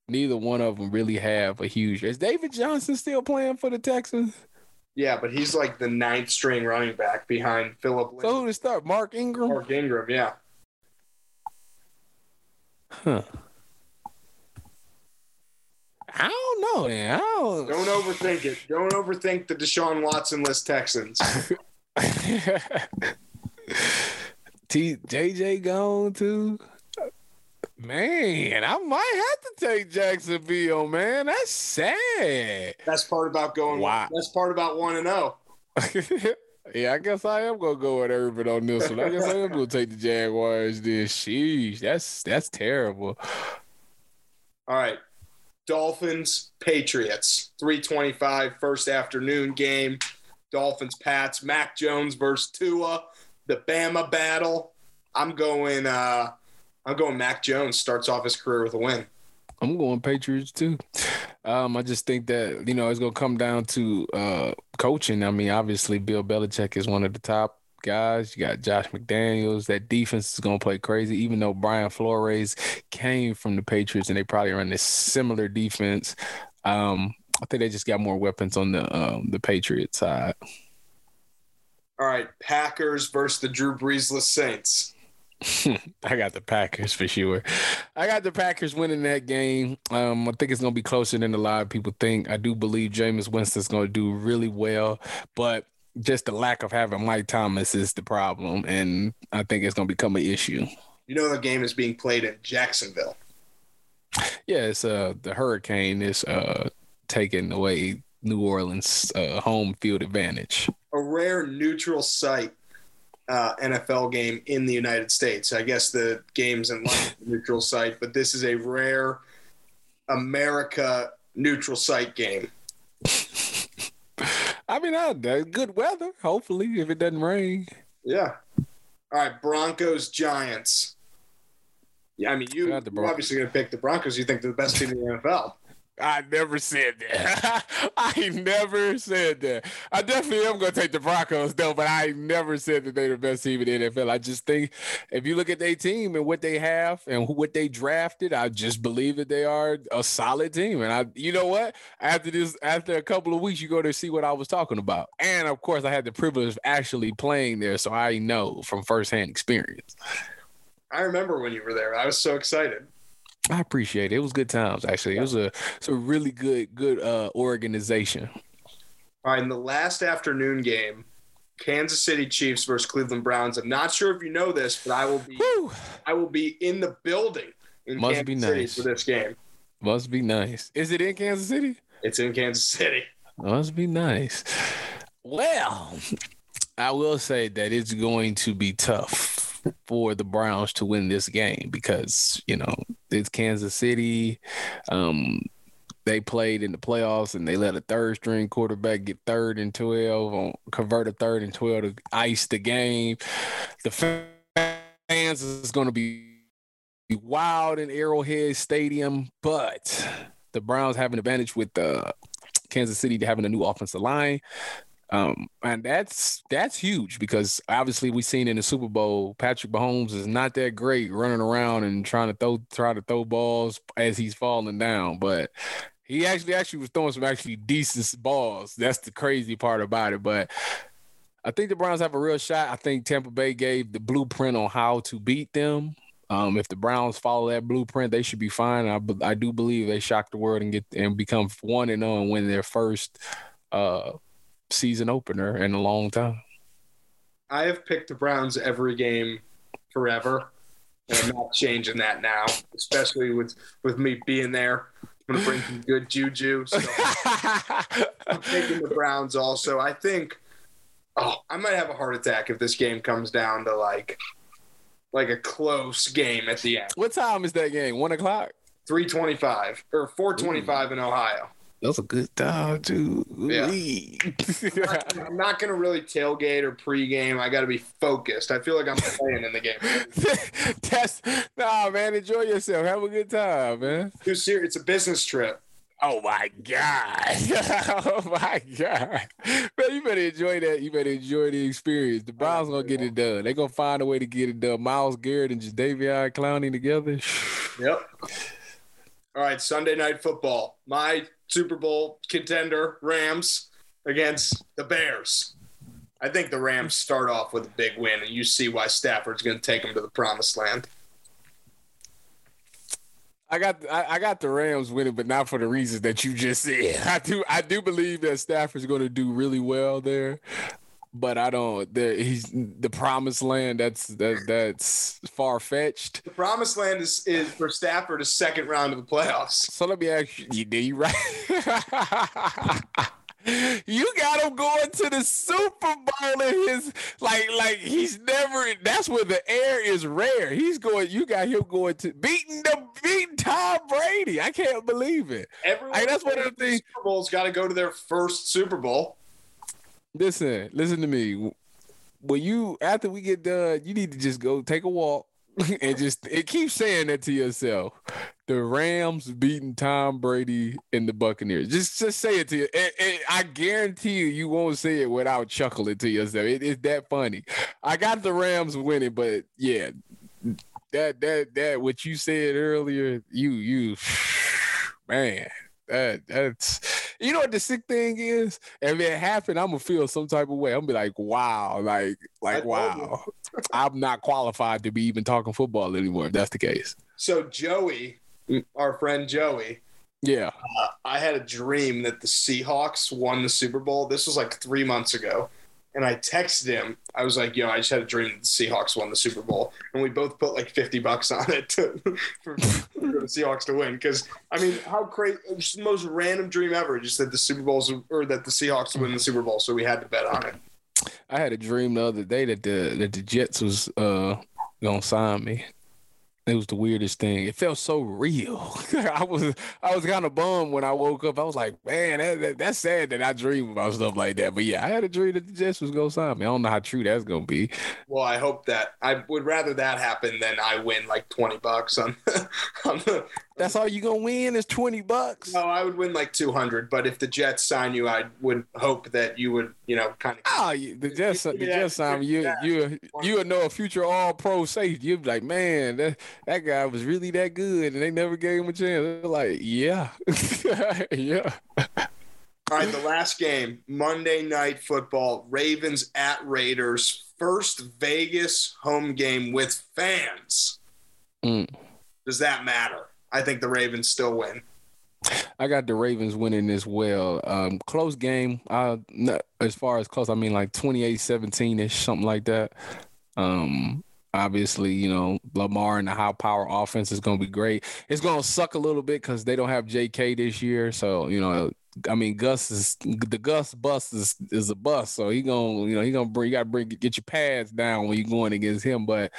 Neither one of them really have a huge. Is David Johnson still playing for the Texans? Yeah, but he's like the ninth string running back behind Philip So who to start? Mark Ingram. Mark Ingram, yeah. Huh. I don't know, man. I don't. Don't overthink it. Don't overthink the Deshaun Watson list Texans. T JJ gone too. Man, I might have to take Jacksonville, man. That's sad. That's part about going. Wow. That's part about one and oh. zero. yeah, I guess I am gonna go with Urban on this one. I guess I am gonna take the Jaguars. Then, sheesh, that's that's terrible. All right. Dolphins, Patriots, 325 first afternoon game. Dolphins, Pats, Mac Jones versus Tua, the Bama battle. I'm going uh I'm going Mac Jones starts off his career with a win. I'm going Patriots too. Um, I just think that you know it's gonna come down to uh, coaching. I mean, obviously Bill Belichick is one of the top guys. You got Josh McDaniels. That defense is gonna play crazy. Even though Brian Flores came from the Patriots and they probably run this similar defense. Um, I think they just got more weapons on the um, the Patriot side. All right, Packers versus the Drew Breesless Saints. I got the Packers for sure. I got the Packers winning that game. Um, I think it's gonna be closer than a lot of people think. I do believe Jameis Winston's gonna do really well, but just the lack of having Mike Thomas is the problem, and I think it's gonna become an issue. You know the game is being played in Jacksonville. Yeah, it's uh the hurricane is uh taking away New Orleans uh, home field advantage. A rare neutral site uh, NFL game in the United States. I guess the game's in London, neutral site, but this is a rare America neutral site game. I mean, I, good weather. Hopefully, if it doesn't rain. Yeah. All right, Broncos Giants. Yeah, I mean you, you're obviously going to pick the Broncos. You think they're the best team in the NFL. I never said that. I never said that. I definitely am going to take the Broncos, though, but I never said that they're the best team in the NFL. I just think if you look at their team and what they have and what they drafted, I just believe that they are a solid team. And I, you know what? After this, after a couple of weeks, you go to see what I was talking about. And of course, I had the privilege of actually playing there, so I know from firsthand experience. I remember when you were there. I was so excited. I appreciate it. It was good times, actually. It was a, it's a really good, good uh, organization. All right, in the last afternoon game, Kansas City Chiefs versus Cleveland Browns. I'm not sure if you know this, but I will be. I will be in the building in Must Kansas be City for this game. Must be nice. Is it in Kansas City? It's in Kansas City. Must be nice. Well, I will say that it's going to be tough for the Browns to win this game because, you know, it's Kansas City. Um, they played in the playoffs and they let a third string quarterback get third and 12 on convert a third and 12 to ice the game. The fans is going to be wild in Arrowhead Stadium, but the Browns have an advantage with uh, Kansas City having a new offensive line. Um, and that's that's huge because obviously we've seen in the Super Bowl, Patrick Mahomes is not that great running around and trying to throw try to throw balls as he's falling down, but he actually actually was throwing some actually decent balls. That's the crazy part about it. But I think the Browns have a real shot. I think Tampa Bay gave the blueprint on how to beat them. Um, if the Browns follow that blueprint, they should be fine. I, I do believe they shock the world and get and become one and zero and win their first uh, season opener in a long time. I have picked the Browns every game forever. And I'm not changing that now, especially with with me being there. I'm gonna bring some good juju. So I'm taking the Browns also. I think oh, I might have a heart attack if this game comes down to like like a close game at the end. what time is that game? One o'clock. 325 or 425 in Ohio. That's a good time too. Yeah. I'm not going to really tailgate or pregame. I got to be focused. I feel like I'm playing in the game. That's nah, man. Enjoy yourself. Have a good time, man. Too serious. It's a business trip. Oh my god! oh my god! Man, you better enjoy that. You better enjoy the experience. The Browns gonna get it done. They gonna find a way to get it done. Myles Garrett and Jadeveon Clowney together. Yep. All right, Sunday night football. My Super Bowl contender, Rams against the Bears. I think the Rams start off with a big win, and you see why Stafford's going to take them to the promised land. I got I, I got the Rams winning, but not for the reasons that you just said. I do I do believe that Stafford's going to do really well there, but I don't. There he's the promised land. That's that that's far fetched. The promised land is, is for Stafford a second round of the playoffs. So let me ask you, you, you right? you got him going to the Super Bowl in his like like he's never that's where the air is rare. He's going you got him going to beating the beating Tom Brady. I can't believe it. Everyone Hey, that's one of the things- Super Bowl's got to go to their first Super Bowl. Listen, listen to me. When you after we get done, you need to just go take a walk and just it keeps saying that to yourself. The Rams beating Tom Brady and the Buccaneers. Just just say it to you. And, and I guarantee you, you won't say it without chuckling to yourself. It's that funny. I got the Rams winning, but yeah, that that that what you said earlier, you you man, that that's you know what the sick thing is? If it happened, I'm gonna feel some type of way. I'm gonna be like, wow, like like wow. I'm not qualified to be even talking football anymore if that's the case. So Joey, our friend Joey, Yeah. uh, I had a dream that the Seahawks won the Super Bowl. This was like three months ago. And I texted him. I was like, yo, I just had a dream that the Seahawks won the Super Bowl. And we both put like 50 bucks on it to, for, for the Seahawks to win. Because, I mean, how crazy, the most random dream ever. Just that the Super Bowls, or that the Seahawks win the Super Bowl. So we had to bet on it. I had a dream the other day that the that the Jets was uh gonna sign me. It was the weirdest thing. It felt so real. I was I was kind of bummed when I woke up. I was like, man, that, that- that's sad that I dream about stuff like that. But yeah, I had a dream that the Jets was gonna sign me. I don't know how true that's gonna be. Well, I hope that I would rather that happen than I win like 20 bucks on, on the, That's all you gonna win is twenty bucks. No, I would win like 200, but if the Jets sign you, I would hope that you would, you know, kind of. Oh, you, the Jets, the me that- Jets sign. You, me you, you would know a future All Pro safety. You'd be like, man, that that guy was really that good, and they never gave him a chance. They're like, yeah, yeah. All right, the last game, Monday Night Football, Ravens at Raiders, first Vegas home game with fans. Mm. Does that matter? I think the Ravens still win. I got the Ravens winning as well. Um, close game. As far as close, I mean like 28-17 ish, something like that. Um, obviously, you know Lamar and the high power offense is going to be great. It's going to suck a little bit because they don't have J.K. this year, so you know I mean, Gus is the Gus bus is, is a bus, so he gonna you know he gonna bring you got to bring get your pads down when you're going against him. But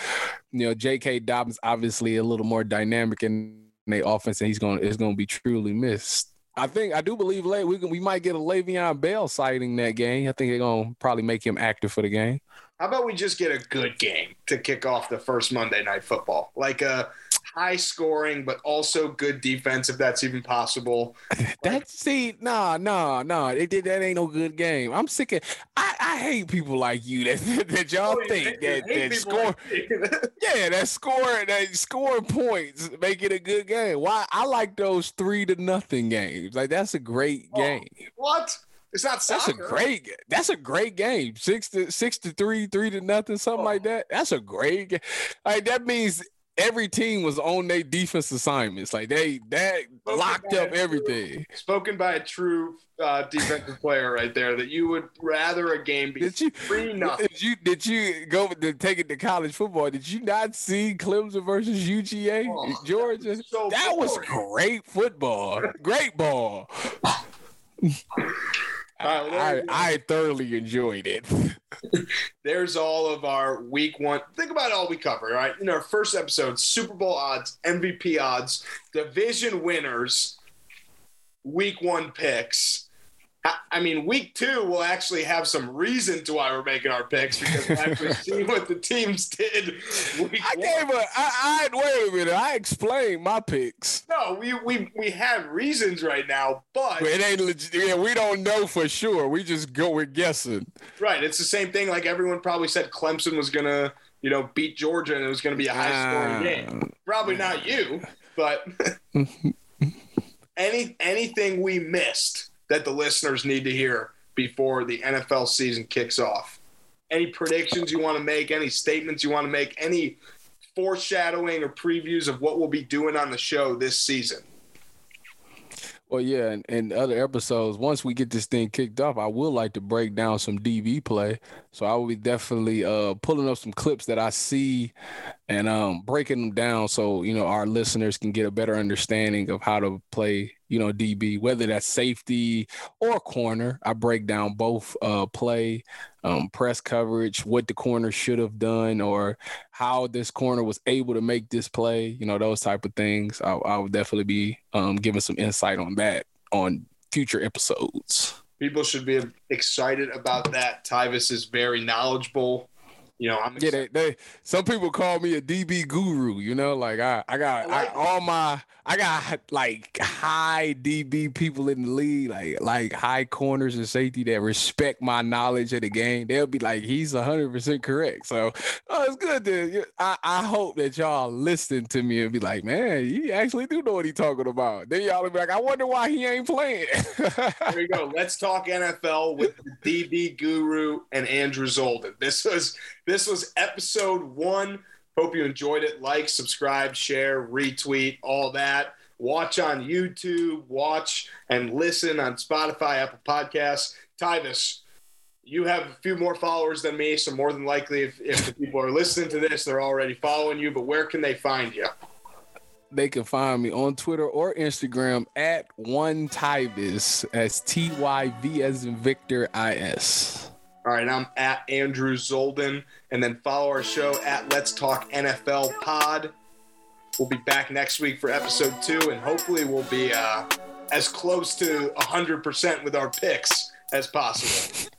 you know, J.K. Dobbins obviously a little more dynamic in the offense, and he's gonna it's gonna be truly missed. I think I do believe we we might get a Le'Veon Bell sighting that game. I think they're gonna probably make him active for the game. How about we just get a good game to kick off the first Monday night football, like a high scoring, but also good defense, if that's even possible. That see, nah, nah, nah. It did that ain't no good game. I'm sick of. I, I hate people like you that that y'all oh, think that that score. Like yeah, that score that score points make it a good game. Why I like those three to nothing games. Like that's a great oh, game. What? It's not soccer. That's a great. That's a great game. Six to six to three, three to nothing, something oh. like that. That's a great game. Like that means every team was on their defense assignments. Like they that spoken locked up everything. True, spoken by a true uh, defensive player right there. That you would rather a game be did you, three nothing. Did you did you go to take it to college football? Did you not see Clemson versus UGA oh, Georgia? That, so that was great football. great ball. I, I, thoroughly enjoyed it. There's all of our week one. Think about all we cover, right? In our first episode, Super Bowl odds, MVP odds, division winners, week one picks I mean, week two will actually have some reason to why we're making our picks because we'll actually see what the teams did. I gave a. I, I wait a minute. I explained my picks. No, we we we have reasons right now, but it ain't legit. Yeah, we don't know for sure. We just go. We're guessing. Right. It's the same thing. Like everyone probably said, Clemson was gonna, you know, beat Georgia and it was gonna be a high scoring uh, game. Probably not you, but any anything we missed that the listeners need to hear before the NFL season kicks off? Any predictions you want to make? Any statements you want to make? Any foreshadowing or previews of what we'll be doing on the show this season? Well, yeah, and, and other episodes, once we get this thing kicked off, I would like to break down some DB play. So I will be definitely uh, pulling up some clips that I see and um, breaking them down so, you know, our listeners can get a better understanding of how to play, you know, DB, whether that's safety or corner. I break down both uh, play, um, press coverage, what the corner should have done, or how this corner was able to make this play, you know, those type of things. I, I will definitely be um, giving some insight on that on future episodes. People should be excited about that. Tyvis is very knowledgeable you know, I'm yeah. They, they, some people call me a DB guru. You know, like I I got I like I, all my I got like high DB people in the league, like like high corners and safety that respect my knowledge of the game. They'll be like, he's hundred percent correct. So oh, it's good to. I I hope that y'all listen to me and be like, man, he actually do know what he's talking about. Then y'all be like, I wonder why he ain't playing. there you go. Let's talk NFL with DB guru and Andrew Zolden. This was this was episode one. Hope you enjoyed it. Like, subscribe, share, retweet, all that. Watch on YouTube, watch and listen on Spotify, Apple Podcasts. Tyvis, you have a few more followers than me, so more than likely, if, if the people are listening to this, they're already following you. But where can they find you? They can find me on Twitter or Instagram at one Tyvis. as T Y V as in Victor I S. All right, I'm at Andrew Zolden, and then follow our show at Let's Talk NFL Pod. We'll be back next week for episode two, and hopefully we'll be uh, as close to 100% with our picks as possible.